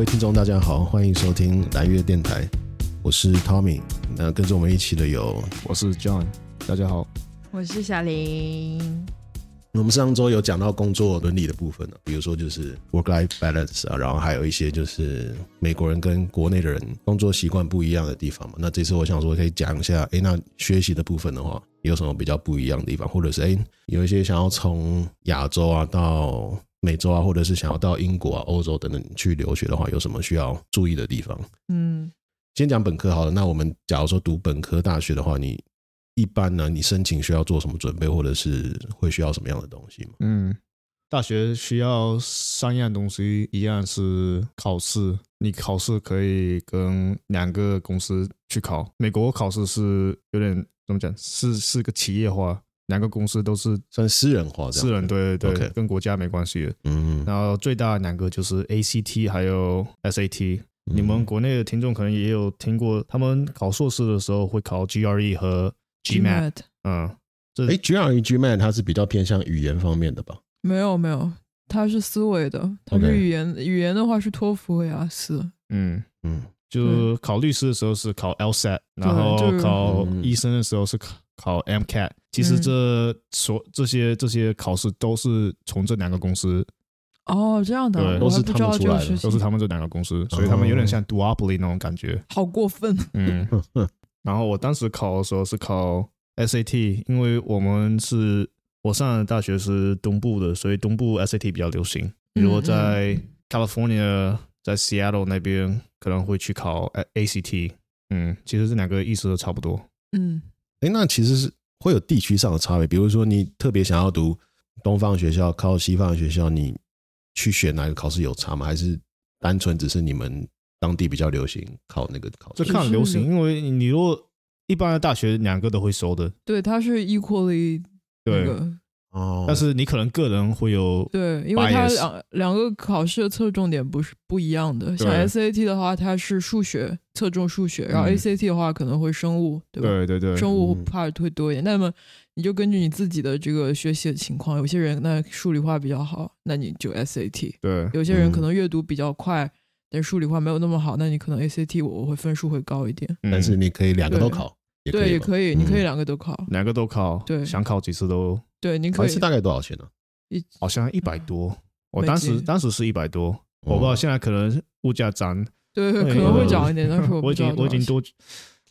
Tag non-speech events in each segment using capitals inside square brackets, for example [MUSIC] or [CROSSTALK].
各位听众，大家好，欢迎收听蓝月电台，我是 Tommy。那跟着我们一起的有，我是 John，大家好，我是小林。我们上周有讲到工作伦理的部分呢，比如说就是 work-life balance 啊，然后还有一些就是美国人跟国内的人工作习惯不一样的地方嘛。那这次我想说可以讲一下，诶，那学习的部分的话，有什么比较不一样的地方，或者是诶，有一些想要从亚洲啊到美洲啊，或者是想要到英国啊、欧洲等等去留学的话，有什么需要注意的地方？嗯，先讲本科好了。那我们假如说读本科大学的话，你。一般呢，你申请需要做什么准备，或者是会需要什么样的东西吗？嗯，大学需要三样东西，一样是考试。你考试可以跟两个公司去考。美国考试是有点怎么讲？是是个企业化，两个公司都是算私人化，私人对对对跟国家没关系的。嗯，然后最大的两个就是 ACT 还有 SAT。你们国内的听众可能也有听过，他们考硕士的时候会考 GRE 和。GMAT，嗯，哎，GRE、GMAT 它是比较偏向语言方面的吧？没有没有，它是思维的，它是语言.语言的话是托福和雅思。嗯嗯，就考律师的时候是考 LSAT，然后考医生的时候是考考 MCAT。嗯、其实这所这些这些考试都是从这两个公司。哦，这样的，对，都是他们出来的，都是他们这两个公司，所以他们有点像 duopoly 那种感觉。[LAUGHS] 好过分，嗯。[LAUGHS] [LAUGHS] 然后我当时考的时候是考 SAT，因为我们是我上的大学是东部的，所以东部 SAT 比较流行。如果在 California，在 Seattle 那边可能会去考 ACT。嗯，其实这两个意思都差不多。嗯，哎，那其实是会有地区上的差别，比如说你特别想要读东方学校，靠西方的学校，你去选哪个考试有差吗？还是单纯只是你们？当地比较流行考那个考试，这看流行，因为你如果一般的大学两个都会收的，对，它是 equally 那个对哦，但是你可能个人会有对，因为它两两个考试的侧重点不是不一样的，像 SAT 的话，它是数学侧重数学，然后 ACT 的话可能会生物，对吧？对对对，生物 part 会多一点。那么你就根据你自己的这个学习的情况，有些人那数理化比较好，那你就 SAT，对，有些人可能阅读比较快。但数理化没有那么好，那你可能 ACT 我我会分数会高一点。嗯、但是你可以两个都考，对，也可以，也可以，你可以两个都考，两个都考，对，想考几次都。对，你可以。一次大概多少钱呢？一好像一百多，我当时当时是一百多，我不知道现在可能物价涨，对，可能会涨一点。但是我已经我已经多，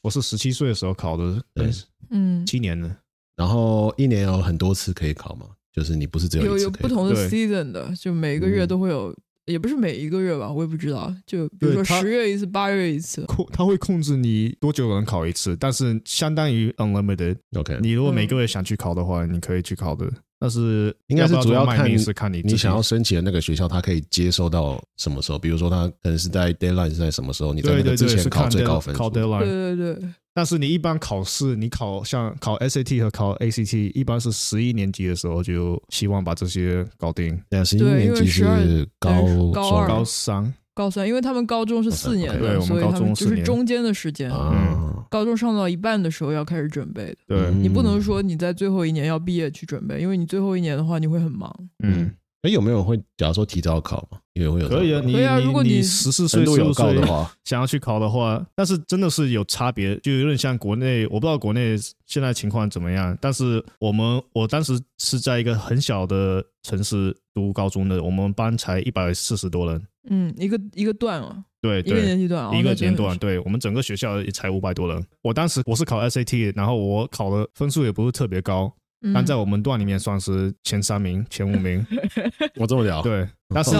我是十七岁的时候考的，对，嗯，七年了。然后一年有很多次可以考嘛，就是你不是只有一次有有不同的 season 的，就每个月都会有。也不是每一个月吧，我也不知道。就比如说十月一次，八月一次。控他会控制你多久能考一次，但是相当于 unlimited。OK，你如果每个月想去考的话，你可以去考的。但是应该是主要看是看你你想要申请的那个学校，它可以接受到什么时候？比如说，它可能是在 deadline 是在什么时候？你在那个之前考最高分数。对对对。但是你一般考试，你考像考 SAT 和考 ACT，一般是十一年级的时候就希望把这些搞定。对，十一年级是高高二、高三、高三，因为他们高中是四年的，对，所以他们就是中间的时间。嗯，高中上到一半的时候要开始准备的。对，你不能说你在最后一年要毕业去准备，因为你最后一年的话你会很忙。嗯。哎，有没有人会假如说提早考嘛？也会有可以啊，你如果你十四岁、十五岁的话，[LAUGHS] 想要去考的话，但是真的是有差别，就有点像国内，我不知道国内现在情况怎么样。但是我们我当时是在一个很小的城市读高中的，我们班才一百四十多人。嗯，一个一个段啊，对，一个年级段，一个年段，对，我们整个学校也才五百多人。我当时我是考 SAT，然后我考的分数也不是特别高。但在我们段里面算是前三名、前五名，[LAUGHS] 我这么聊。对，但是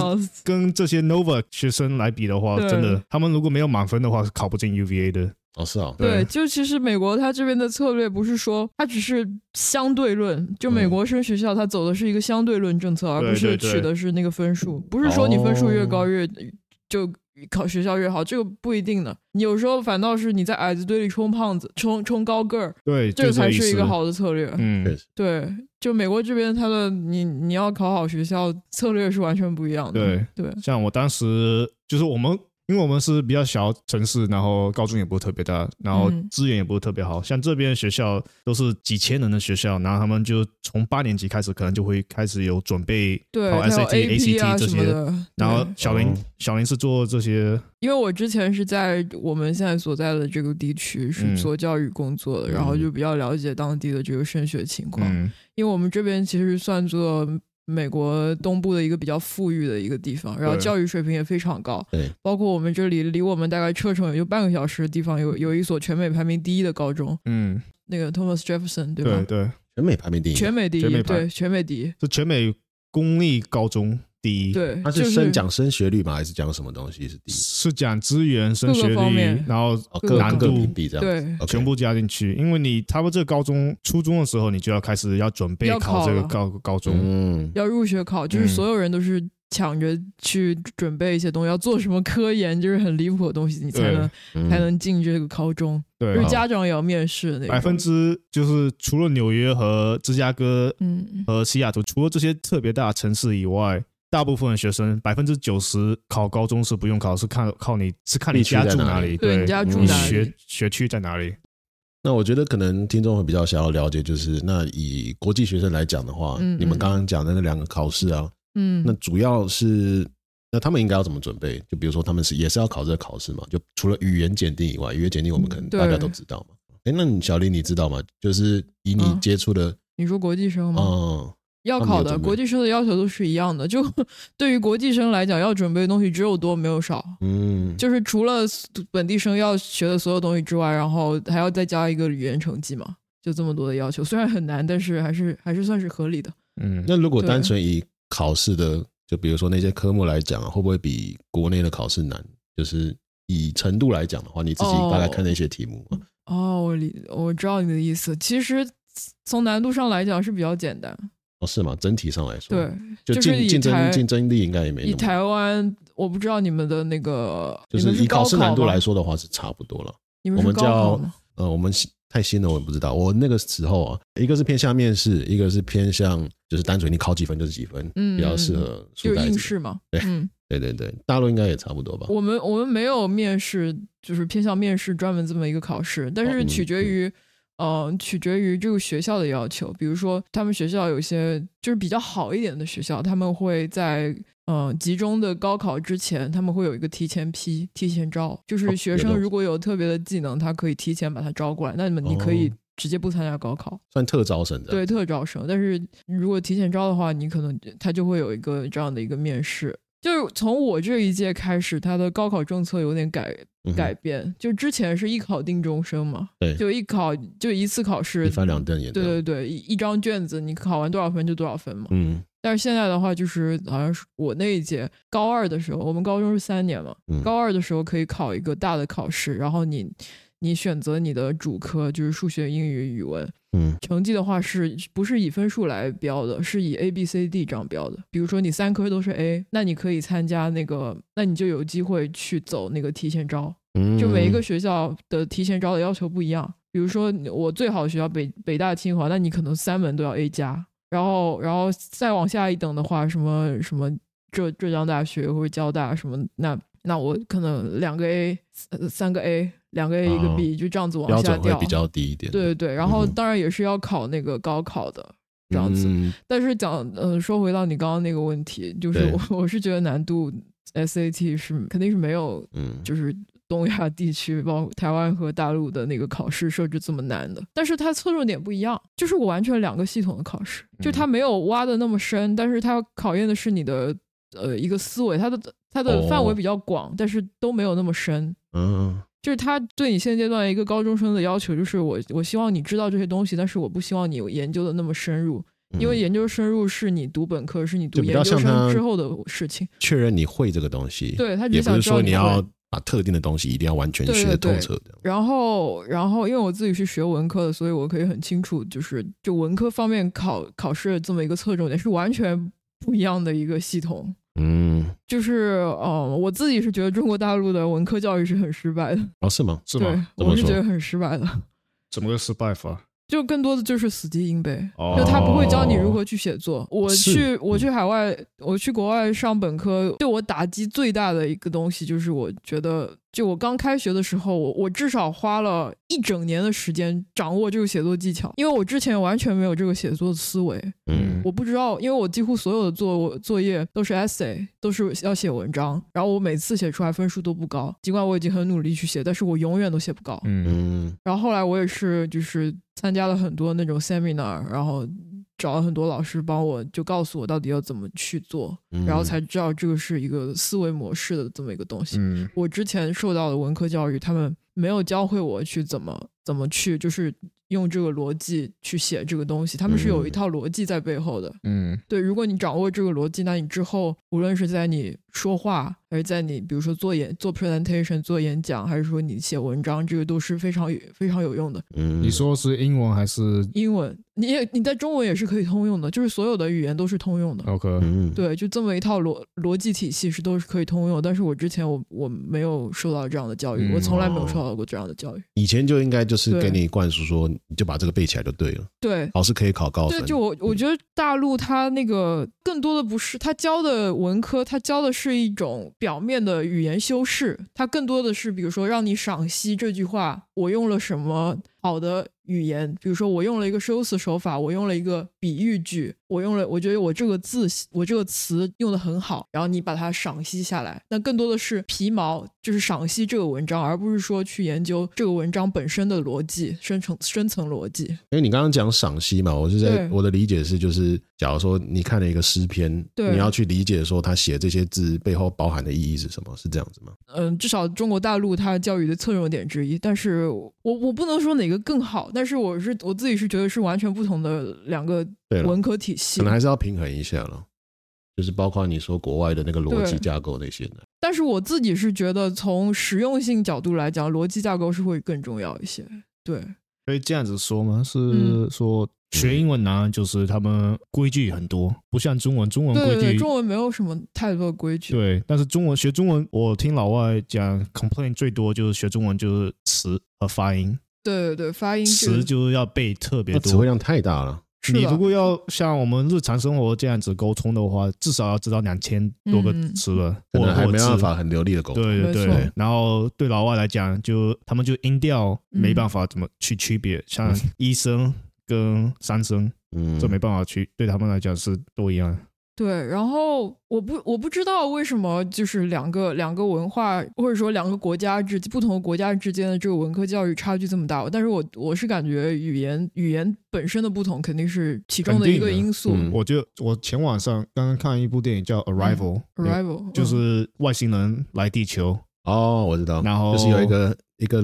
跟这些 Nova 学生来比的话，真的，他们如果没有满分的话，是考不进 UVA 的。哦，是啊。对，就其实美国他这边的策略不是说，他只是相对论，就美国升学校他走的是一个相对论政策，而不是取的是那个分数，不是说你分数越高越就。考学校越好，这个不一定的。你有时候反倒是你在矮子堆里冲胖子，冲冲高个儿，对，这个才是一个好的策略。嗯，对，就美国这边，他的你你要考好学校，策略是完全不一样的。对对，像我当时就是我们因为我们是比较小城市，然后高中也不是特别大，然后资源也不是特别好。嗯、像这边学校都是几千人的学校，然后他们就从八年级开始，可能就会开始有准备考 SAT、ACT 这些。然后小林，小林是做这些。因为我之前是在我们现在所在的这个地区是做教育工作的，嗯、然后就比较了解当地的这个升学情况。嗯、因为我们这边其实算作。美国东部的一个比较富裕的一个地方，然后教育水平也非常高。对，包括我们这里离我们大概车程也就半个小时的地方，有有一所全美排名第一的高中。嗯，那个 Thomas Jefferson 对吧？对对，全美排名第一，全美第一，对，全美第一，是全美公立高中。第一，对，他是升讲升学率吗？还是讲什么东西是第一？是讲资源、升学率，然后难度比这样，对，全部加进去。因为你差不多这个高中、初中的时候，你就要开始要准备考这个高高中，嗯，要入学考，就是所有人都是抢着去准备一些东西，要做什么科研，就是很离谱的东西，你才能才能进这个高中。对，就是家长也要面试那。百分之就是除了纽约和芝加哥，嗯，和西雅图，除了这些特别大的城市以外。大部分的学生，百分之九十考高中是不用考，是看靠你是看你家住哪里，对，你家住哪里，学学区在哪里。那我觉得可能听众会比较想要了解，就是那以国际学生来讲的话，嗯嗯，你们刚刚讲的那两个考试啊，嗯，那主要是那他们应该要怎么准备？就比如说他们是也是要考这个考试嘛？就除了语言检定以外，语言检定我们可能大家都知道嘛。哎、嗯，那你小林你知道吗？就是以你接触的、嗯，你说国际生吗？嗯。要考的国际生的要求都是一样的，就 [LAUGHS] 对于国际生来讲，要准备的东西只有多没有少。嗯，就是除了本地生要学的所有东西之外，然后还要再加一个语言成绩嘛，就这么多的要求，虽然很难，但是还是还是算是合理的。嗯，那如果单纯以考试的，就比如说那些科目来讲，会不会比国内的考试难？就是以程度来讲的话，你自己大概看那些题目吗？哦，哦，我理我知道你的意思。其实从难度上来讲是比较简单。哦，是吗？整体上来说，对，就竞竞争竞争力应该也没。以台湾，我不知道你们的那个，就是以考试难度来说的话是差不多了。我们叫呃，我们太新了，我也不知道。我那个时候啊，一个是偏向面试，一个是偏向就是单纯你考几分就是几分，嗯，比较适合。就应试嘛。对，嗯，对对对，大陆应该也差不多吧。我们我们没有面试，就是偏向面试专门这么一个考试，但是取决于。嗯，取决于这个学校的要求。比如说，他们学校有些就是比较好一点的学校，他们会在嗯集中的高考之前，他们会有一个提前批、提前招，就是学生如果有特别的技能，他可以提前把他招过来。那么你可以直接不参加高考，算特招生的。对，特招生。但是如果提前招的话，你可能他就会有一个这样的一个面试。就是从我这一届开始，他的高考政策有点改改变。嗯、就之前是一考定终身嘛，对，就一考就一次考试，一翻两瞪眼。对对对，一一张卷子，你考完多少分就多少分嘛。嗯。但是现在的话，就是好像是我那一届高二的时候，我们高中是三年嘛，嗯、高二的时候可以考一个大的考试，然后你。你选择你的主科就是数学、英语、语文，嗯，成绩的话是不是以分数来标的？是以 A、B、C、D 这样标的。比如说你三科都是 A，那你可以参加那个，那你就有机会去走那个提前招。嗯，就每一个学校的提前招的要求不一样。比如说我最好的学校北北大、清华，那你可能三门都要 A 加，然后然后再往下一等的话，什么什么浙浙江大学或者交大什么，那那我可能两个 A，三个 A。两个 A 一个 B，就这样子往下掉，比较低一点。对对对，然后当然也是要考那个高考的这样子。嗯、但是讲呃，说回到你刚刚那个问题，就是我我是觉得难度 SAT 是肯定是没有，嗯就是东亚地区包括台湾和大陆的那个考试设置这么难的。但是它侧重点不一样，就是我完全两个系统的考试，就它没有挖的那么深，但是它考验的是你的呃一个思维，它的它的范围比较广，哦、但是都没有那么深。嗯。就是它对你现阶段一个高中生的要求，就是我我希望你知道这些东西，但是我不希望你研究的那么深入，因为研究深入是你读本科，是你读研究生之后的事情。确认你会这个东西，对，他也不是说你要把特定的东西一定要完全学透彻的。然后，然后因为我自己是学文科的，所以我可以很清楚，就是就文科方面考考试这么一个侧重点是完全不一样的一个系统。嗯，就是哦，我自己是觉得中国大陆的文科教育是很失败的。哦，是吗？是吗？对，我是觉得很失败的。怎么个失败法？就更多的就是死记硬背，哦、就他不会教你如何去写作。我去我去海外，我去国外上本科，对我打击最大的一个东西就是，我觉得就我刚开学的时候，我我至少花了一整年的时间掌握这个写作技巧，因为我之前完全没有这个写作的思维。嗯，我不知道，因为我几乎所有的作作业都是 essay，都是要写文章，然后我每次写出来分数都不高，尽管我已经很努力去写，但是我永远都写不高。嗯嗯，然后后来我也是就是。参加了很多那种 seminar，然后找了很多老师帮我，就告诉我到底要怎么去做，嗯、然后才知道这个是一个思维模式的这么一个东西。嗯、我之前受到的文科教育，他们没有教会我去怎么怎么去，就是用这个逻辑去写这个东西，他们是有一套逻辑在背后的。嗯，对，如果你掌握这个逻辑，那你之后无论是在你说话，还是在你比如说做演做 presentation 做演讲，还是说你写文章，这个都是非常非常有用的。嗯，你说是英文还是英文？你也你在中文也是可以通用的，就是所有的语言都是通用的。OK，嗯，对，就这么一套逻逻辑体系是都是可以通用。但是我之前我我没有受到这样的教育，嗯、我从来没有受到过这样的教育。以前就应该就是给你灌输说，你就把这个背起来就对了。对，老师可以考高分。对，就我我觉得大陆他那个更多的不是他教的文科，他教的是是一种表面的语言修饰，它更多的是比如说让你赏析这句话，我用了什么好的语言，比如说我用了一个修辞手法，我用了一个比喻句，我用了，我觉得我这个字，我这个词用的很好，然后你把它赏析下来，那更多的是皮毛，就是赏析这个文章，而不是说去研究这个文章本身的逻辑、深层深层逻辑。因为你刚刚讲赏析嘛，我是在我的理解是，就是假如说你看了一个诗篇，你要去理解说他写这些字背后包含的意义是什么，是这样子吗？嗯，至少中国大陆它教育的侧重点之一，但是我我不能说哪个更好，但是我是我自己是觉得是完全不同的两个文科体系，可能还是要平衡一下了，就是包括你说国外的那个逻辑架构那些的。但是我自己是觉得从实用性角度来讲，逻辑架构是会更重要一些。对，可以这样子说吗？是说学英文难，就是他们规矩很多，不像中文，中文规矩对对对，中文没有什么太多的规矩。对，但是中文学中文，我听老外讲，complain 最多就是学中文就是词和发音。对对对，发音词就是要背特别多，词汇量太大了。你如果要像我们日常生活这样子沟通的话，至少要知道两千多个词了，可能还没办法很流利的沟通。对对对，然后对老外来讲，就他们就音调没办法怎么去区别，像 [LAUGHS] 一声跟三声，嗯，这没办法去，对他们来讲是都一样。对，然后我不我不知道为什么就是两个两个文化或者说两个国家之不同的国家之间的这个文科教育差距这么大，但是我我是感觉语言语言本身的不同肯定是其中的一个因素。嗯、我就我前晚上刚刚看一部电影叫 Arrival，嗯、Arrival 就是外星人来地球。哦，我知道，然后就是有一个一个。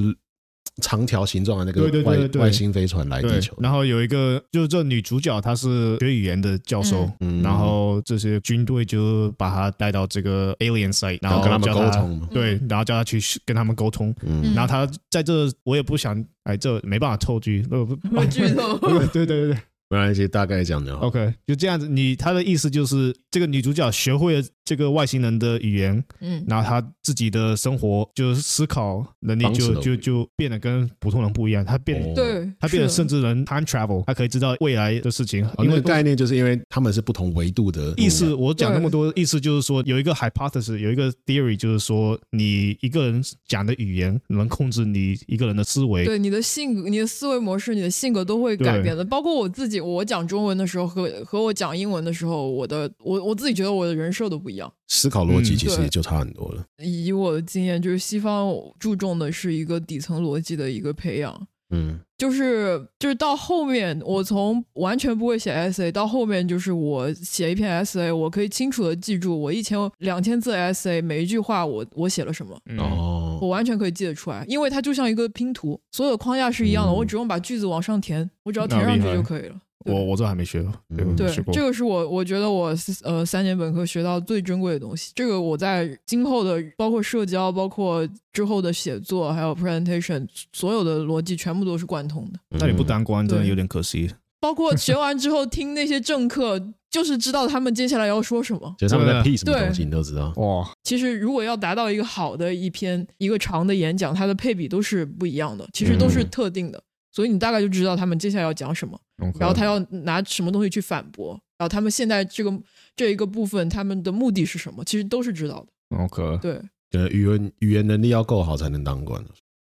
长条形状的那个外对对对对。外星飞船来地球，然后有一个就是这女主角，她是学语言的教授，嗯、然后这些军队就把她带到这个 alien site，然后跟他们沟通，对，然后叫她去跟他们沟通，嗯、然后她在这我也不想，哎，这没办法透剧，不不剧透，[LAUGHS] [LAUGHS] 对对对对。[LAUGHS] 没关系，大概讲就好。OK，就这样子。你他的意思就是，这个女主角学会了这个外星人的语言，嗯，然后他自己的生活就是思考能力就就就变得跟普通人不一样。他变，对，他变得甚至能 time travel，他可以知道未来的事情。因为概念就是因为他们是不同维度的意思。我讲那么多意思就是说，有一个 hypothesis，有一个 theory，就是说你一个人讲的语言能控制你一个人的思维，对你的性格、你的思维模式、你的性格都会改变的，包括我自己。我讲中文的时候和和我讲英文的时候，我的我我自己觉得我的人设都不一样，思考逻辑其实也就差很多了。嗯、以我的经验，就是西方注重的是一个底层逻辑的一个培养，嗯，就是就是到后面，我从完全不会写 essay 到后面，就是我写一篇 essay，我可以清楚的记住我一千两千字 essay 每一句话我我写了什么，哦，我完全可以记得出来，因为它就像一个拼图，所有的框架是一样的，嗯、我只用把句子往上填，我只要填上去就可以了。我我这还没学过，对，对这个是我我觉得我呃三年本科学到最珍贵的东西。这个我在今后的包括社交，包括之后的写作，还有 presentation，所有的逻辑全部都是贯通的。那你不当官真的有点可惜。[LAUGHS] 包括学完之后听那些政客，就是知道他们接下来要说什么，就他们在 P 什么东西你都知道。哇，其实如果要达到一个好的一篇一个长的演讲，它的配比都是不一样的，其实都是特定的。所以你大概就知道他们接下来要讲什么.然后他要拿什么东西去反驳，然后他们现在这个这一个部分他们的目的是什么，其实都是知道的。OK，对，呃，语言语言能力要够好才能当官。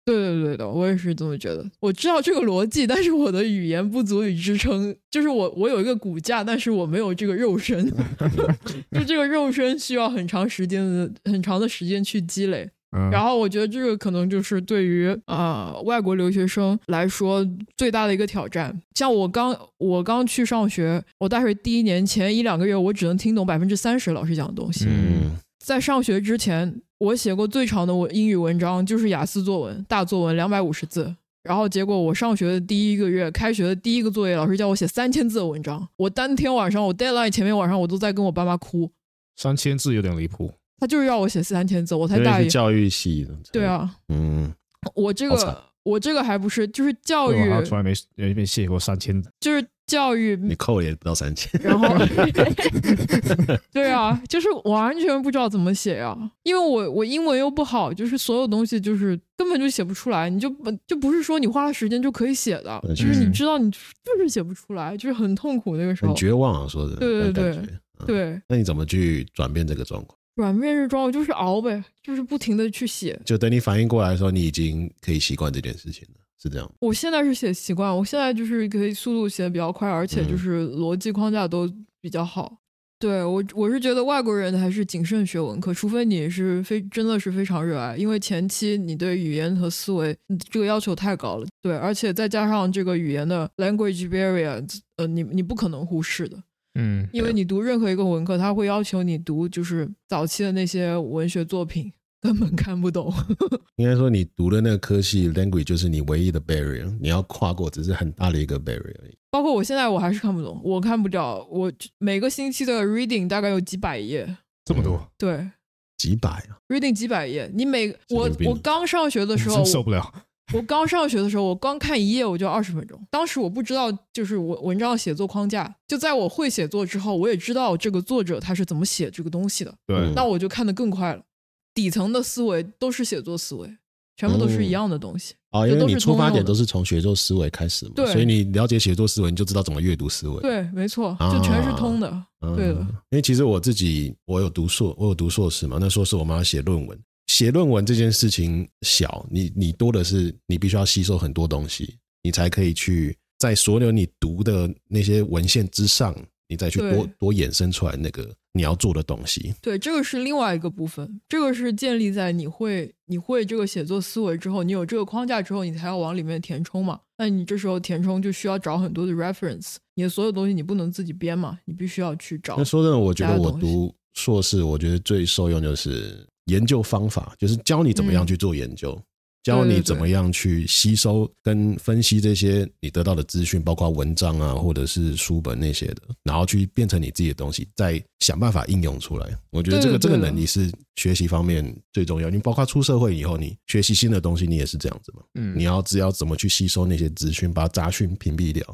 对对对的，我也是这么觉得。我知道这个逻辑，但是我的语言不足以支撑。就是我我有一个骨架，但是我没有这个肉身。[LAUGHS] 就这个肉身需要很长时间的、很长的时间去积累。嗯、然后我觉得这个可能就是对于啊、呃、外国留学生来说最大的一个挑战。像我刚我刚去上学，我大学第一年前一两个月，我只能听懂百分之三十老师讲的东西。嗯，在上学之前。我写过最长的我英语文章就是雅思作文，大作文两百五十字。然后结果我上学的第一个月，开学的第一个作业，老师叫我写三千字的文章。我当天晚上，我 deadline 前面晚上，我都在跟我爸妈哭。三千字有点离谱。他就是要我写四三千字，我才大一。教育系的。对啊。嗯。我这个我这个还不是，就是教育。我从来没没没写过三千字。就是。教育你扣也不到三千，然后 [LAUGHS] 对啊，就是完全不知道怎么写呀、啊，因为我我英文又不好，就是所有东西就是根本就写不出来，你就就不是说你花了时间就可以写的，就是你知道你就是写不出来，就是很痛苦那个时候，很绝望啊，说的，对对对、嗯、对。那你怎么去转变这个状况？转变这状况就是熬呗，就是不停的去写，就等你反应过来的时候，你已经可以习惯这件事情了。是这样，我现在是写习惯，我现在就是可以速度写的比较快，而且就是逻辑框架都比较好。嗯、对我，我是觉得外国人还是谨慎学文科，除非你是非真的是非常热爱，因为前期你对语言和思维这个要求太高了。对，而且再加上这个语言的 language barrier，呃，你你不可能忽视的。嗯，因为你读任何一个文科，他会要求你读就是早期的那些文学作品。根本看不懂。[LAUGHS] 应该说，你读的那个科系 language 就是你唯一的 barrier，你要跨过只是很大的一个 barrier 而已。包括我现在我还是看不懂，我看不了。我每个星期的 reading 大概有几百页，这么多？对，几百啊？reading 几百页？你每我我刚上学的时候真受不了。我刚上学的时候，我刚看一页我就二十分钟。当时我不知道就是文文章写作框架，就在我会写作之后，我也知道这个作者他是怎么写这个东西的。对，那我就看得更快了。底层的思维都是写作思维，全部都是一样的东西。啊、哦，因为你出发点都是从写作思维开始嘛，对，所以你了解写作思维，你就知道怎么阅读思维。对，没错，就全是通的。啊、对的，因为其实我自己，我有读硕，我有读硕士嘛。那硕士我们要写论文，写论文这件事情小，你你多的是你必须要吸收很多东西，你才可以去在所有你读的那些文献之上，你再去多多衍生出来那个。你要做的东西，对，这个是另外一个部分。这个是建立在你会你会这个写作思维之后，你有这个框架之后，你才要往里面填充嘛。那你这时候填充就需要找很多的 reference，你的所有东西你不能自己编嘛，你必须要去找。那说真的，我觉得我读硕士，我觉得最受用就是研究方法，就是教你怎么样去做研究。嗯教你怎么样去吸收跟分析这些你得到的资讯，包括文章啊，或者是书本那些的，然后去变成你自己的东西，再想办法应用出来。我觉得这个这个能力是学习方面最重要。你包括出社会以后，你学习新的东西，你也是这样子嘛。嗯，你要只要怎么去吸收那些资讯，把杂讯屏蔽掉，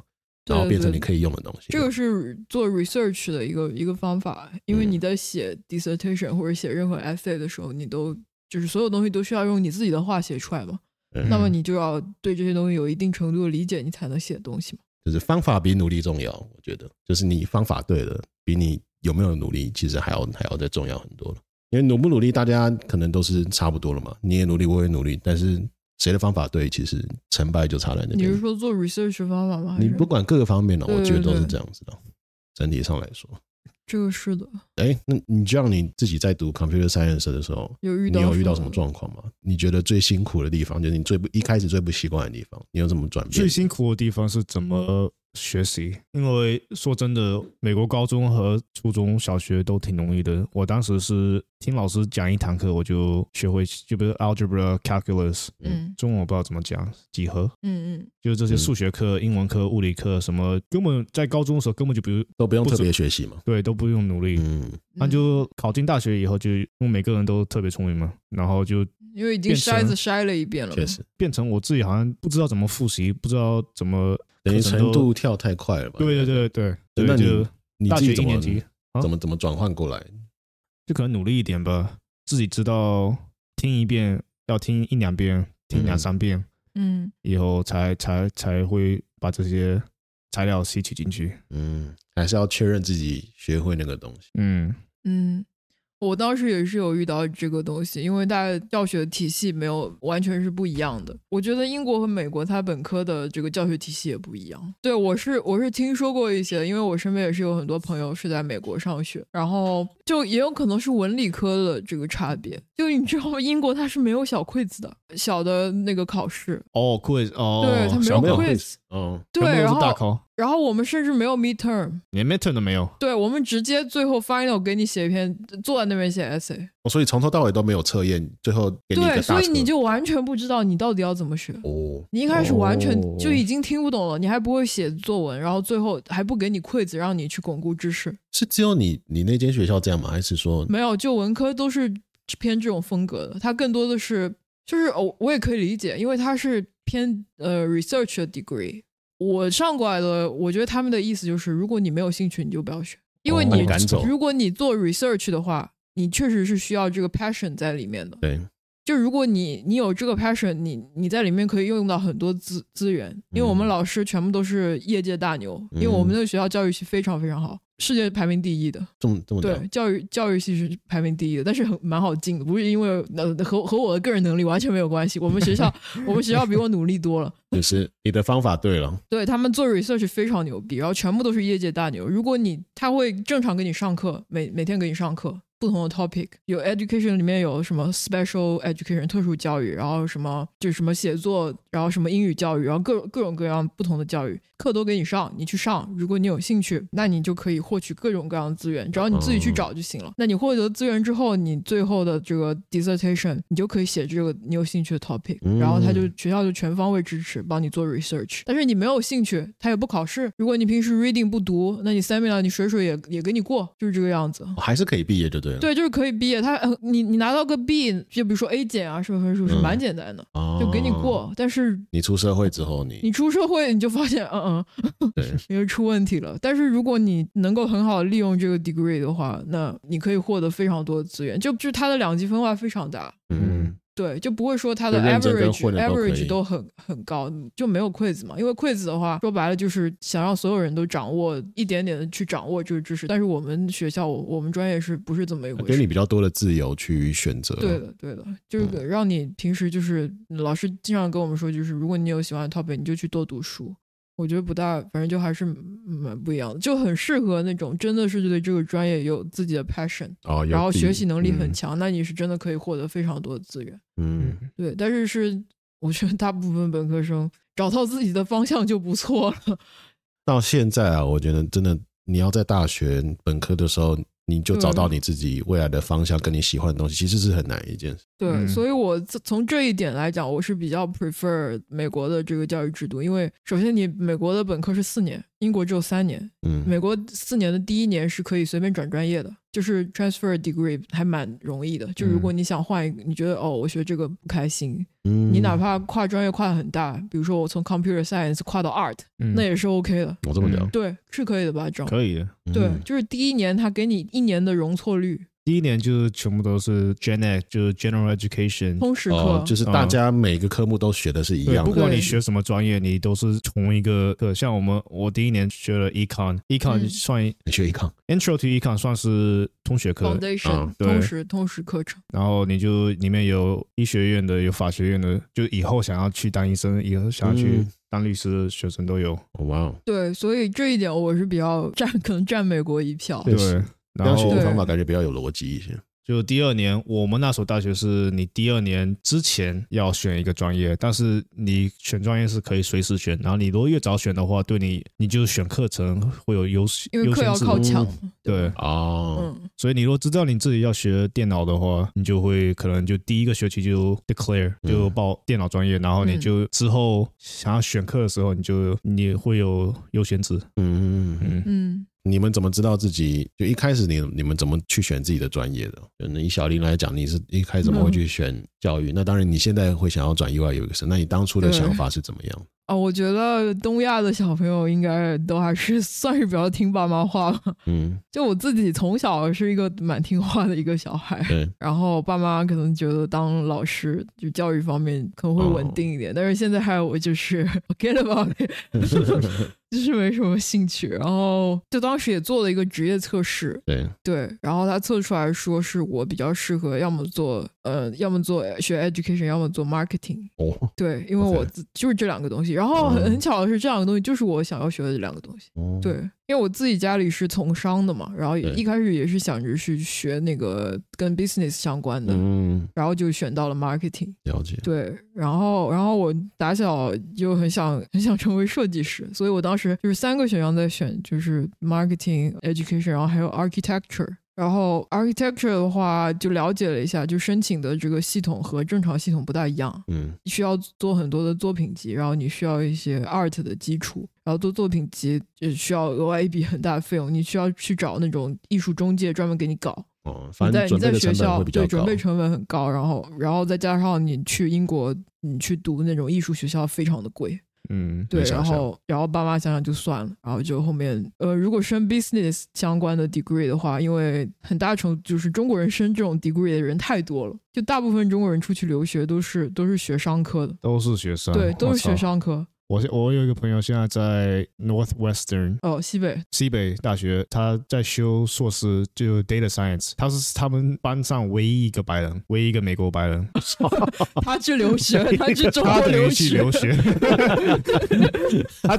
然后变成你可以用的东西。这个是做 research 的一个一个方法，因为你在写 dissertation 或者写任何 essay 的时候，你都。就是所有东西都需要用你自己的话写出来嘛，嗯、那么你就要对这些东西有一定程度的理解，你才能写东西嘛。就是方法比努力重要，我觉得，就是你方法对了，比你有没有努力，其实还要还要再重要很多了。因为努不努力，大家可能都是差不多了嘛。你也努力，我也努力，但是谁的方法对，其实成败就差在那边。你是说做 research 方法吗？你不管各个方面呢，我觉得都是这样子的。整体上来说。这个是的，哎，那你这样你自己在读 computer science 的时候，有遇到你有遇到什么状况吗？你觉得最辛苦的地方，就是你最不一开始最不习惯的地方，你有怎么转变？最辛苦的地方是怎么？学习，因为说真的，美国高中和初中小学都挺容易的。我当时是听老师讲一堂课，我就学会，就比如 algebra、calculus，嗯，中文我不知道怎么讲，几何，嗯嗯，就是这些数学课、英文课、物理课什么，根本在高中的时候根本就不用，都不用特别学习嘛，对，都不用努力，嗯，那就考进大学以后，就因为每个人都特别聪明嘛，然后就因为已经筛子筛了一遍了，确实。变成我自己好像不知道怎么复习，不知道怎么。等于程度跳太快了吧？对对对对，那你就你自己怎么怎么怎么转换过来？就可能努力一点吧，自己知道听一遍要听一两遍，听两三遍，嗯，以后才才才会把这些材料吸取进去。嗯，还是要确认自己学会那个东西。嗯嗯。我当时也是有遇到这个东西，因为大家教学体系没有完全是不一样的。我觉得英国和美国它本科的这个教学体系也不一样。对，我是我是听说过一些，因为我身边也是有很多朋友是在美国上学，然后就也有可能是文理科的这个差别。就你知道吗？英国它是没有小 quiz 的，小的那个考试。哦，quiz 哦，对，它没有 quiz。嗯，对，然后大考。然后我们甚至没有 midterm，连 midterm 都没有。对，我们直接最后 final 给你写一篇，坐在那边写 essay。哦，所以从头到尾都没有测验，最后给你。对，所以你就完全不知道你到底要怎么学。哦，你一开始完全就已经听不懂了，你还不会写作文，然后最后还不给你 quiz 让你去巩固知识。是只有你你那间学校这样吗？还是说没有？就文科都是偏这种风格的，它更多的是就是我，我也可以理解，因为它是偏呃 research 的 degree。我上过来的，我觉得他们的意思就是，如果你没有兴趣，你就不要选，因为你、哦、如果你做 research 的话，你确实是需要这个 passion 在里面的。对，就如果你你有这个 passion，你你在里面可以用到很多资资源，因为我们老师全部都是业界大牛，嗯、因为我们那个学校教育系非常非常好。世界排名第一的，这么这么对，教育教育系是排名第一的，但是很蛮好进的，不是因为呃和和我的个人能力完全没有关系。我们学校 [LAUGHS] 我们学校比我努力多了，就是你的方法对了。对，他们做 research 非常牛逼，然后全部都是业界大牛。如果你他会正常给你上课，每每天给你上课。不同的 topic 有 education 里面有什么 special education 特殊教育，然后什么就是什么写作，然后什么英语教育，然后各各种各样不同的教育课都给你上，你去上。如果你有兴趣，那你就可以获取各种各样的资源，只要你自己去找就行了。嗯、那你获得资源之后，你最后的这个 dissertation 你就可以写这个你有兴趣的 topic，然后他就学校就全方位支持帮你做 research。但是你没有兴趣，他也不考试。如果你平时 reading 不读，那你 seminar 你水水也也给你过，就是这个样子。还是可以毕业，就对了。对，就是可以毕业。他你你拿到个 B，就比如说 A 减啊，什么分数是蛮简单的，嗯、就给你过。但是你出社会之后你，你 [LAUGHS] 你出社会你就发现，嗯嗯，对，因为出问题了。但是如果你能够很好的利用这个 degree 的话，那你可以获得非常多的资源，就就它的两极分化非常大。嗯。对，就不会说它的 average average 都很很高，就没有 quiz 嘛。因为 quiz 的话，说白了就是想让所有人都掌握一点点的去掌握这个知识。但是我们学校，我们专业是不是这么一回事？给你比较多的自由去选择。对的，对的，就是让你平时就是老师经常跟我们说，就是如果你有喜欢的 topic，你就去多读书。我觉得不大，反正就还是蛮不一样的，就很适合那种真的是对这个专业有自己的 passion，哦，然后学习能力很强，嗯、那你是真的可以获得非常多的资源。嗯，对，但是是我觉得大部分本科生找到自己的方向就不错了。[LAUGHS] 到现在啊，我觉得真的你要在大学本科的时候。你就找到你自己未来的方向，跟你喜欢的东西，其实是很难一件事。对，嗯、所以我从这一点来讲，我是比较 prefer 美国的这个教育制度，因为首先你美国的本科是四年，英国只有三年。嗯，美国四年的第一年是可以随便转专业的。就是 transfer degree 还蛮容易的，就如果你想换一个，你觉得哦，我学这个不开心，嗯，你哪怕跨专业跨得很大，比如说我从 computer science 跨到 art，嗯，那也是 OK 的。我这么讲，对，是可以的吧？这样可以的。对，就是第一年他给你一年的容错率。第一年就是全部都是 Gen Ed，就是 General Education 通识课，哦，就是大家每个科目都学的是一样的。不管你学什么专业，你都是同一个课。像我们，我第一年学了 Econ，Econ 算你学 Econ，Intro to Econ 算是通学课，Foundation 通识通识课程。然后你就里面有医学院的，有法学院的，就以后想要去当医生，以后想要去当律师的学生都有。哇哦，对，所以这一点我是比较 [LAUGHS] 占，可能占美国一票。对。然后学习方法感觉比较有逻辑一些。就第二年，我们那所大学是你第二年之前要选一个专业，但是你选专业是可以随时选。然后你如果越早选的话，对你你就选课程会有优势，因为课要靠抢。对哦，嗯，所以你如果知道你自己要学电脑的话，你就会可能就第一个学期就 declare 就报电脑专业，然后你就之后想要选课的时候，你就你会有优先值。嗯嗯嗯。你们怎么知道自己？就一开始你你们怎么去选自己的专业的？就以小林来讲，你是一开始怎么会去选教育。那当然，你现在会想要转 UI 有一个是，那你当初的想法是怎么样？啊，我觉得东亚的小朋友应该都还是 [LAUGHS] 算是比较听爸妈话吧。嗯，就我自己从小是一个蛮听话的一个小孩，对。然后爸妈可能觉得当老师就教育方面可能会稳定一点，哦、但是现在还有我就是 [LAUGHS] forget about it，[LAUGHS] 就是没什么兴趣。然后就当时也做了一个职业测试，对对，然后他测出来说是我比较适合，要么做呃，要么做学 education，要么做 marketing。哦，对，因为我自就是这两个东西。然后很很巧的是，这两个东西就是我想要学的这两个东西。哦、对，因为我自己家里是从商的嘛，然后一开始也是想着是学那个跟 business 相关的，嗯，然后就选到了 marketing。了解。对，然后然后我打小就很想很想成为设计师，所以我当时就是三个选项在选，就是 marketing、education，然后还有 architecture。然后 architecture 的话，就了解了一下，就申请的这个系统和正常系统不大一样。嗯，需要做很多的作品集，然后你需要一些 art 的基础，然后做作品集也需要额外一笔很大的费用，你需要去找那种艺术中介专门给你搞。哦，反正你在你在学校对准备成本很高，然后然后再加上你去英国，你去读那种艺术学校非常的贵。嗯，对，然后然后爸妈想想就算了，然后就后面呃，如果升 business 相关的 degree 的话，因为很大程度就是中国人升这种 degree 的人太多了，就大部分中国人出去留学都是都是学商科的，都是学商，对，都是学商科。我我有一个朋友现在在 Northwestern 哦，西北西北大学，他在修硕士，就 Data Science。他是他们班上唯一一个白人，唯一一个美国白人。[LAUGHS] 他去留学，他去中国留学。留学 [LAUGHS] 他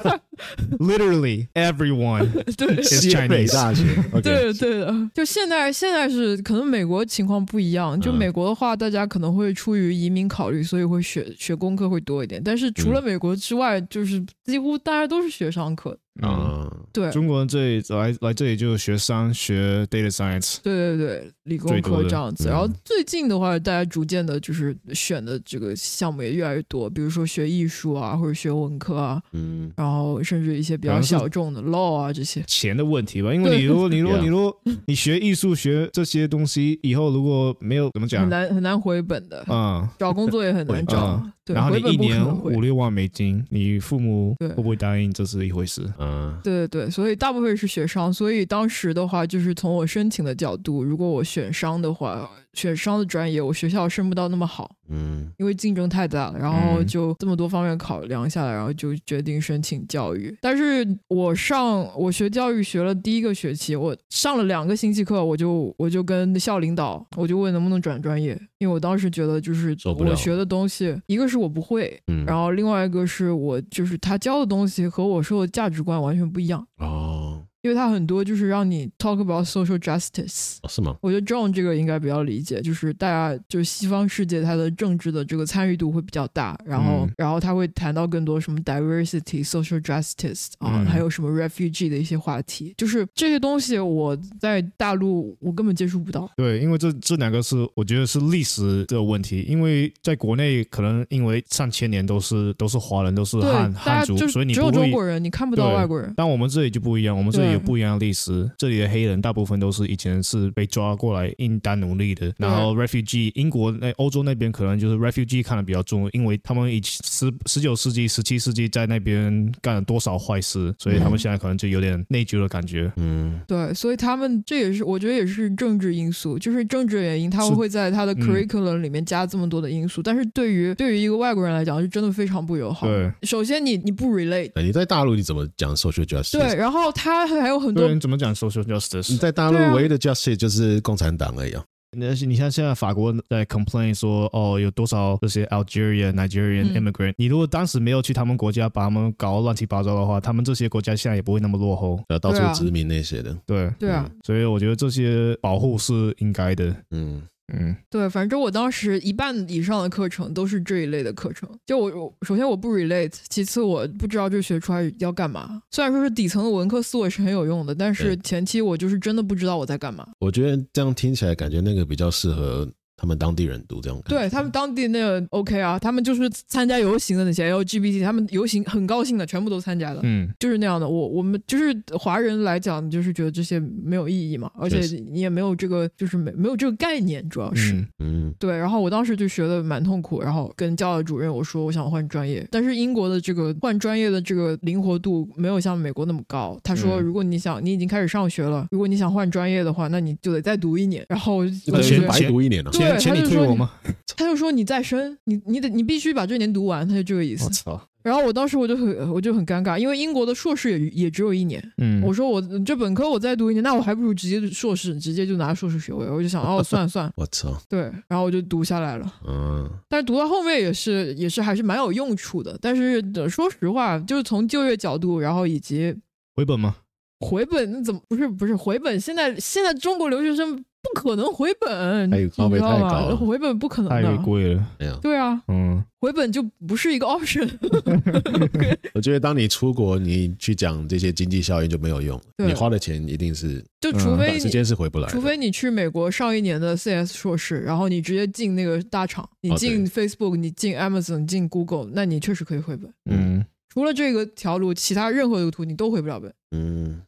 Literally everyone [LAUGHS] 对西北大学。对对的，就现在现在是可能美国情况不一样。就美国的话，大家可能会出于移民考虑，所以会学学工科会多一点。但是除了美国之外，就是几乎大家都是学商科。嗯，对，中国人这里来来这里就学商学 data science，对对对，理工科这样子。然后最近的话，大家逐渐的就是选的这个项目也越来越多，比如说学艺术啊，或者学文科啊，嗯，然后甚至一些比较小众的 law 啊这些。钱的问题吧，因为你如果你如果你如果 [LAUGHS] 你学艺术学这些东西，以后如果没有怎么讲，很难很难回本的，啊，找工作也很难找。对，然后你一年五六万美金，你父母会不会答应？这是一回事。对对对，所以大部分是学商。所以当时的话，就是从我申请的角度，如果我选商的话，选商的专业，我学校升不到那么好。嗯，因为竞争太大了，然后就这么多方面考量下来，然后就决定申请教育。但是我上我学教育学了第一个学期，我上了两个星期课，我就我就跟校领导，我就问能不能转专业，因为我当时觉得就是我学的东西，一个是我不会，嗯，然后另外一个是我就是他教的东西和我受的价值观完全不一样。哦。因为它很多就是让你 talk about social justice，哦，是吗？我觉得 John 这个应该比较理解，就是大家就是西方世界它的政治的这个参与度会比较大，然后、嗯、然后他会谈到更多什么 diversity、social justice 啊，还有什么 refugee 的一些话题，就是这些东西我在大陆我根本接触不到。对，因为这这两个是我觉得是历史的问题，因为在国内可能因为上千年都是都是华人，都是汉汉族，所以你只有中国人，你看不到外国人。但我们这里就不一样，我们这里。有不一样的历史，这里的黑人大部分都是以前是被抓过来应当奴隶的，然后 refugee 英国那欧洲那边可能就是 refugee 看得比较重，因为他们以十十九世纪、十七世纪在那边干了多少坏事，所以他们现在可能就有点内疚的感觉。嗯，对，所以他们这也是我觉得也是政治因素，就是政治原因，他们会在他的 curriculum 里面加这么多的因素，嗯、但是对于对于一个外国人来讲，是真的非常不友好。对，首先你你不 relate，你在大陆你怎么讲 social justice？对，然后他。还有很多人怎么讲 social justice？你在大陆唯一的 justice 就是共产党而已啊。那你像现在法国在 complain 说，哦，有多少这些 Algerian、Nigerian immigrant？、嗯、你如果当时没有去他们国家把他们搞乱七八糟的话，他们这些国家现在也不会那么落后，呃到处殖民那些的。对对啊，所以我觉得这些保护是应该的。嗯。嗯，对，反正我当时一半以上的课程都是这一类的课程。就我，我首先我不 relate，其次我不知道这学出来要干嘛。虽然说是底层的文科思维是很有用的，但是前期我就是真的不知道我在干嘛。我觉得这样听起来感觉那个比较适合他们当地人读这种感觉。对他们当地那个 OK 啊，他们就是参加游行的那些 LGBT，他们游行很高兴的，全部都参加了，嗯，就是那样的。我我们就是华人来讲，就是觉得这些没有意义嘛，而且你也没有这个，就是没没有这个概念，主要是，嗯，嗯对。然后我当时就学的蛮痛苦，然后跟教导主任我说我想换专业，但是英国的这个换专业的这个灵活度没有像美国那么高。他说如果你想你已经开始上学了，如果你想换专业的话，那你就得再读一年。然后先白读一年了，对，钱你退我吗？[LAUGHS] 他就说你再升，你你得你必须把这年读完，他就这个意思。我操！然后我当时我就很我就很尴尬，因为英国的硕士也也只有一年。嗯，我说我这本科我再读一年，那我还不如直接硕士，直接就拿硕士学位。我就想，哦，算了算了，[LAUGHS] 我操，对，然后我就读下来了。嗯，但是读到后面也是也是还是蛮有用处的。但是说实话，就是从就业角度，然后以及回本吗？回本那怎么不是不是回本？现在现在中国留学生不可能回本，太高你知道吗？了回本不可能的，太贵了。对啊，嗯，回本就不是一个 option。[LAUGHS] 我觉得当你出国，你去讲这些经济效益就没有用，你花的钱一定是就除非短时间是回不来，除非你去美国上一年的 CS 硕士，然后你直接进那个大厂，你进 Facebook，你进 Amazon，你进 Google，那你确实可以回本。嗯，除了这个条路，其他任何一个途你都回不了本。嗯。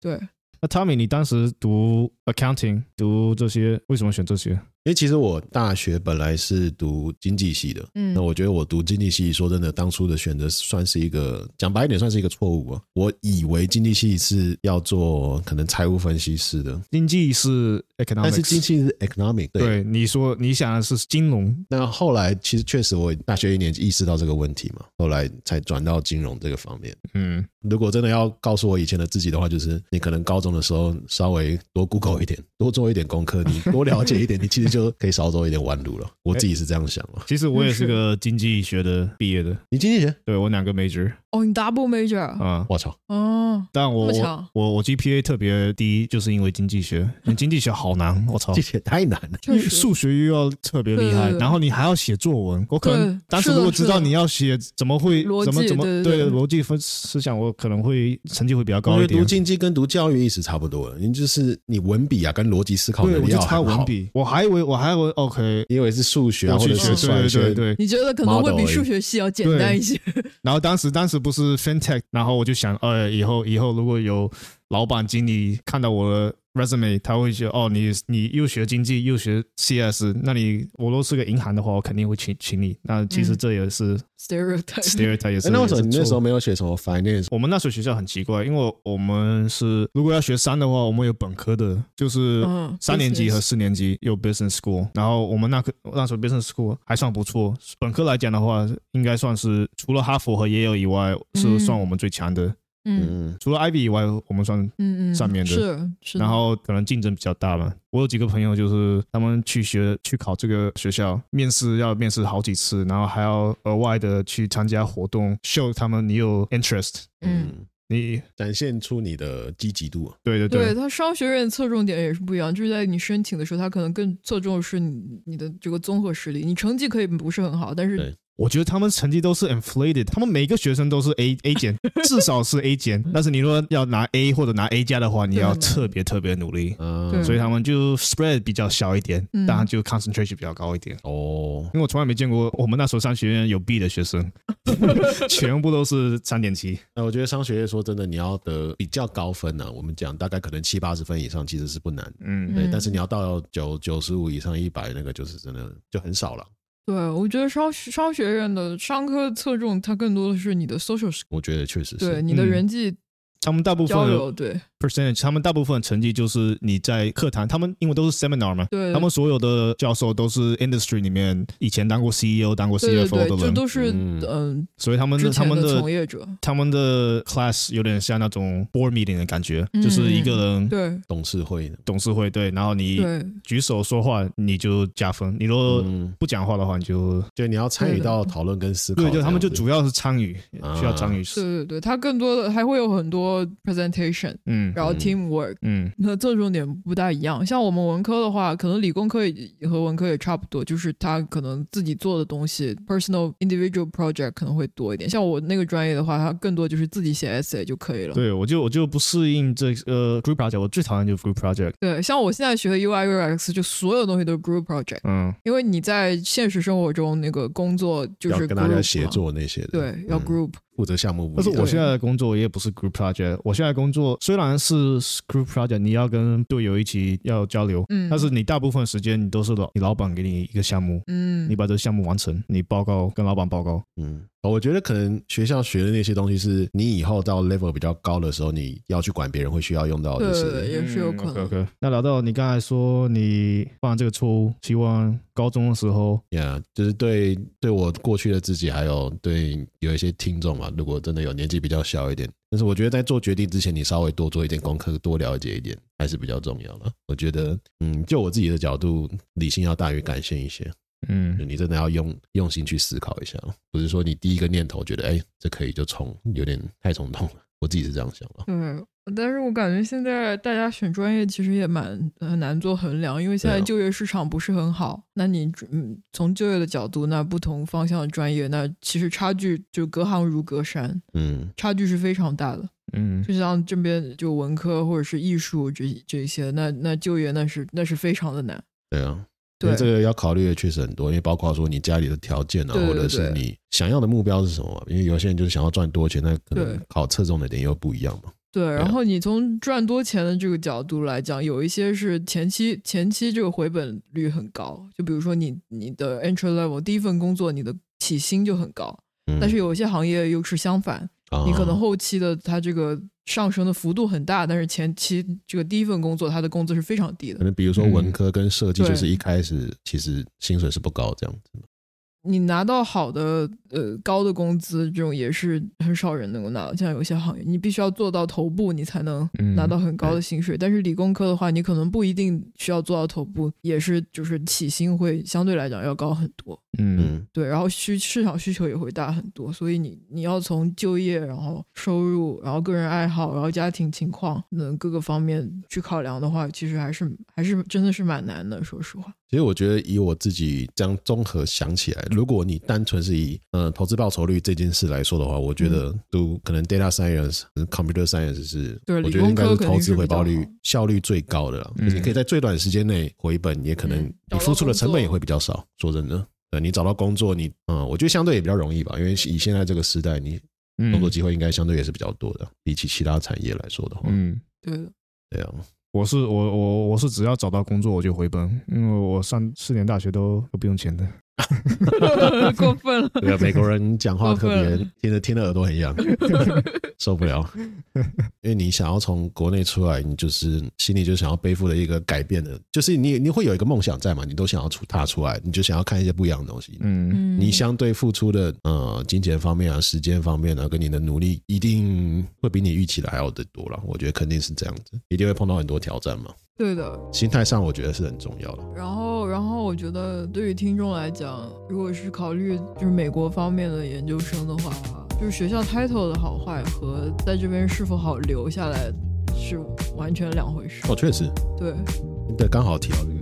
对，那 Tommy，你当时读 accounting，读这些，为什么选这些？因为其实我大学本来是读经济系的，嗯，那我觉得我读经济系，说真的，当初的选择算是一个讲白一点，算是一个错误啊。我以为经济系是要做可能财务分析师的，经济是 economics，但是经济是 economic，对，对，你说你想的是金融，那后来其实确实我大学一年级意识到这个问题嘛，后来才转到金融这个方面。嗯，如果真的要告诉我以前的自己的话，就是你可能高中的时候稍微多 Google 一点，多做一点功课，你 [LAUGHS] 多了解一点，你其实就可以少走一点弯路了。我自己是这样想了。[LAUGHS] 其实我也是个经济学的毕业的，你经济学？对，我两个 major。哦，你 double major 啊？我操！哦，但我我我 GPA 特别低，就是因为经济学。经济学好难，[LAUGHS] 我操，这些太难了。数学又要特别厉害，然后你还要写作文。我可能当时如果知道你要写，怎么会怎么怎么对逻辑分思想，我可能会成绩会比较高一点。读经济跟读教育意思差不多，你就是你文笔啊跟逻辑思考能力要差文笔。我还以为我还以为 OK，因为是数学或者是算学，对对。你觉得可能会比数学系要简单一些。然后当时当时不是 FinTech。然后我就想，呃，以后以后如果有老板经理看到我 resume，他会觉得，哦，你你又学经济又学 CS，那你我如果是个银行的话，我肯定会请请你。那其实这也是 stereotype，stereotype 也是。那为什么你那时候没有学什么 finance？我们那时候学校很奇怪，因为我们是如果要学三的话，我们有本科的，就是三年级和四年级有 business school，然后我们那个那所 business school 还算不错。本科来讲的话，应该算是除了哈佛和耶鲁以外，是算我们最强的。嗯，除了 Ivy 以外，我们算嗯嗯上面的，是是。然后可能竞争比较大嘛。我有几个朋友，就是他们去学去考这个学校，面试要面试好几次，然后还要额外的去参加活动，show 他们你有 interest，嗯，你展现出你的积极度。对对对，对他商学院侧重点也是不一样，就是在你申请的时候，他可能更侧重的是你你的这个综合实力，你成绩可以不是很好，但是。我觉得他们成绩都是 inflated，他们每个学生都是 A A 减，[LAUGHS] 至少是 A 减。但是你如果要拿 A 或者拿 A 加的话，你要特别特别努力。嗯，所以他们就 spread 比较小一点，当然就 concentration 比较高一点。哦，因为我从来没见过我们那时候商学院有 B 的学生，[LAUGHS] 全部都是三点七。那我觉得商学院说真的，你要得比较高分呢，我们讲大概可能七八十分以上其实是不难。嗯，对。但是你要到九九十五以上一百，那个就是真的就很少了。对，我觉得商商学院的商科侧重，它更多的是你的 social。我觉得确实是。对，你的人际。他们大部分交流对 percentage，他们大部分成绩就是你在课堂，他们因为都是 seminar 嘛，对，他们所有的教授都是 industry 里面以前当过 CEO、当过 CFO 的人，这都是嗯，所以他们的他们的从业者，他们的 class 有点像那种 board meeting 的感觉，就是一个人对。董事会，董事会对，然后你举手说话你就加分，你如果不讲话的话你就就你要参与到讨论跟思考，对，就他们就主要是参与，需要参与，对对对，他更多的还会有很多。presentation，嗯，嗯，然后 teamwork，嗯，那侧重点不大一样。像我们文科的话，可能理工科也和文科也差不多，就是他可能自己做的东西，personal individual project 可能会多一点。像我那个专业的话，它更多就是自己写 essay 就可以了。对，我就我就不适应这呃 group project，我最讨厌就是 group project。对，像我现在学的 UI UX，就所有东西都是 group project。嗯，因为你在现实生活中那个工作就是要跟大家协作那些的，对，要 group。负责项目，但是我现在的工作也不是 group project。我现在工作虽然是 group project，你要跟队友一起要交流，嗯，但是你大部分时间你都是老你老板给你一个项目，嗯，你把这个项目完成，你报告跟老板报告，嗯，我觉得可能学校学的那些东西是你以后到 level 比较高的时候，你要去管别人会需要用到的，对，也是有可能。嗯、okay, okay. 那聊到你刚才说你犯这个错误，希望高中的时候，呀，yeah, 就是对对我过去的自己，还有对有一些听众嘛。如果真的有年纪比较小一点，但是我觉得在做决定之前，你稍微多做一点功课，多了解一点，还是比较重要的。我觉得，嗯，就我自己的角度，理性要大于感性一些。嗯，你真的要用用心去思考一下，不是说你第一个念头觉得，哎，这可以就冲，有点太冲动了。我自己是这样想的。嗯。但是我感觉现在大家选专业其实也蛮很难做衡量，因为现在就业市场不是很好。那你嗯，从就业的角度，那不同方向的专业，那其实差距就隔行如隔山，嗯，差距是非常大的，嗯，就像这边就文科或者是艺术这这些，那那就业那是那是非常的难。对啊，对，这个要考虑的确实很多，因为包括说你家里的条件啊，或者是你想要的目标是什么？因为有些人就是想要赚多钱，那可能考侧重的点又不一样嘛。对，然后你从赚多钱的这个角度来讲，有一些是前期前期这个回本率很高，就比如说你你的 entry level 第一份工作，你的起薪就很高，嗯、但是有一些行业又是相反，啊、你可能后期的它这个上升的幅度很大，但是前期这个第一份工作他的工资是非常低的。可能比如说文科跟设计，就是一开始其实薪水是不高这样子。你拿到好的呃高的工资，这种也是很少人能够拿到。像有些行业，你必须要做到头部，你才能拿到很高的薪水。嗯、但是理工科的话，你可能不一定需要做到头部，也是就是起薪会相对来讲要高很多。嗯，对，然后需市场需求也会大很多，所以你你要从就业，然后收入，然后个人爱好，然后家庭情况等各个方面去考量的话，其实还是还是真的是蛮难的，说实话。其实我觉得以我自己这样综合想起来，如果你单纯是以呃投资报酬率这件事来说的话，我觉得都可能 data science、computer science 是，我觉得应该是投资回报率效率最高的了。你可以在最短时间内回本，也可能你付出的成本也会比较少。说真的，呃，你找到工作，你嗯，我觉得相对也比较容易吧，因为以现在这个时代，你工作机会应该相对也是比较多的，比起其他产业来说的话。嗯，对，对啊。我是我我我是只要找到工作我就回本，因为我上四年大学都都不用钱的。[LAUGHS] 过分了。[LAUGHS] 对啊，美国人讲话特别听着听着耳朵很痒，[LAUGHS] 受不了。因为你想要从国内出来，你就是心里就想要背负的一个改变的，就是你你会有一个梦想在嘛，你都想要出踏出来，你就想要看一些不一样的东西。嗯，你相对付出的呃金钱方面啊、时间方面啊，跟你的努力一定会比你预期的还要的多了。我觉得肯定是这样子，一定会碰到很多挑战嘛。对的，心态上我觉得是很重要的。然后，然后我觉得对于听众来讲，如果是考虑就是美国方面的研究生的话，就是学校 title 的好坏和在这边是否好留下来是完全两回事。哦，确实，对，对，刚好提到这个。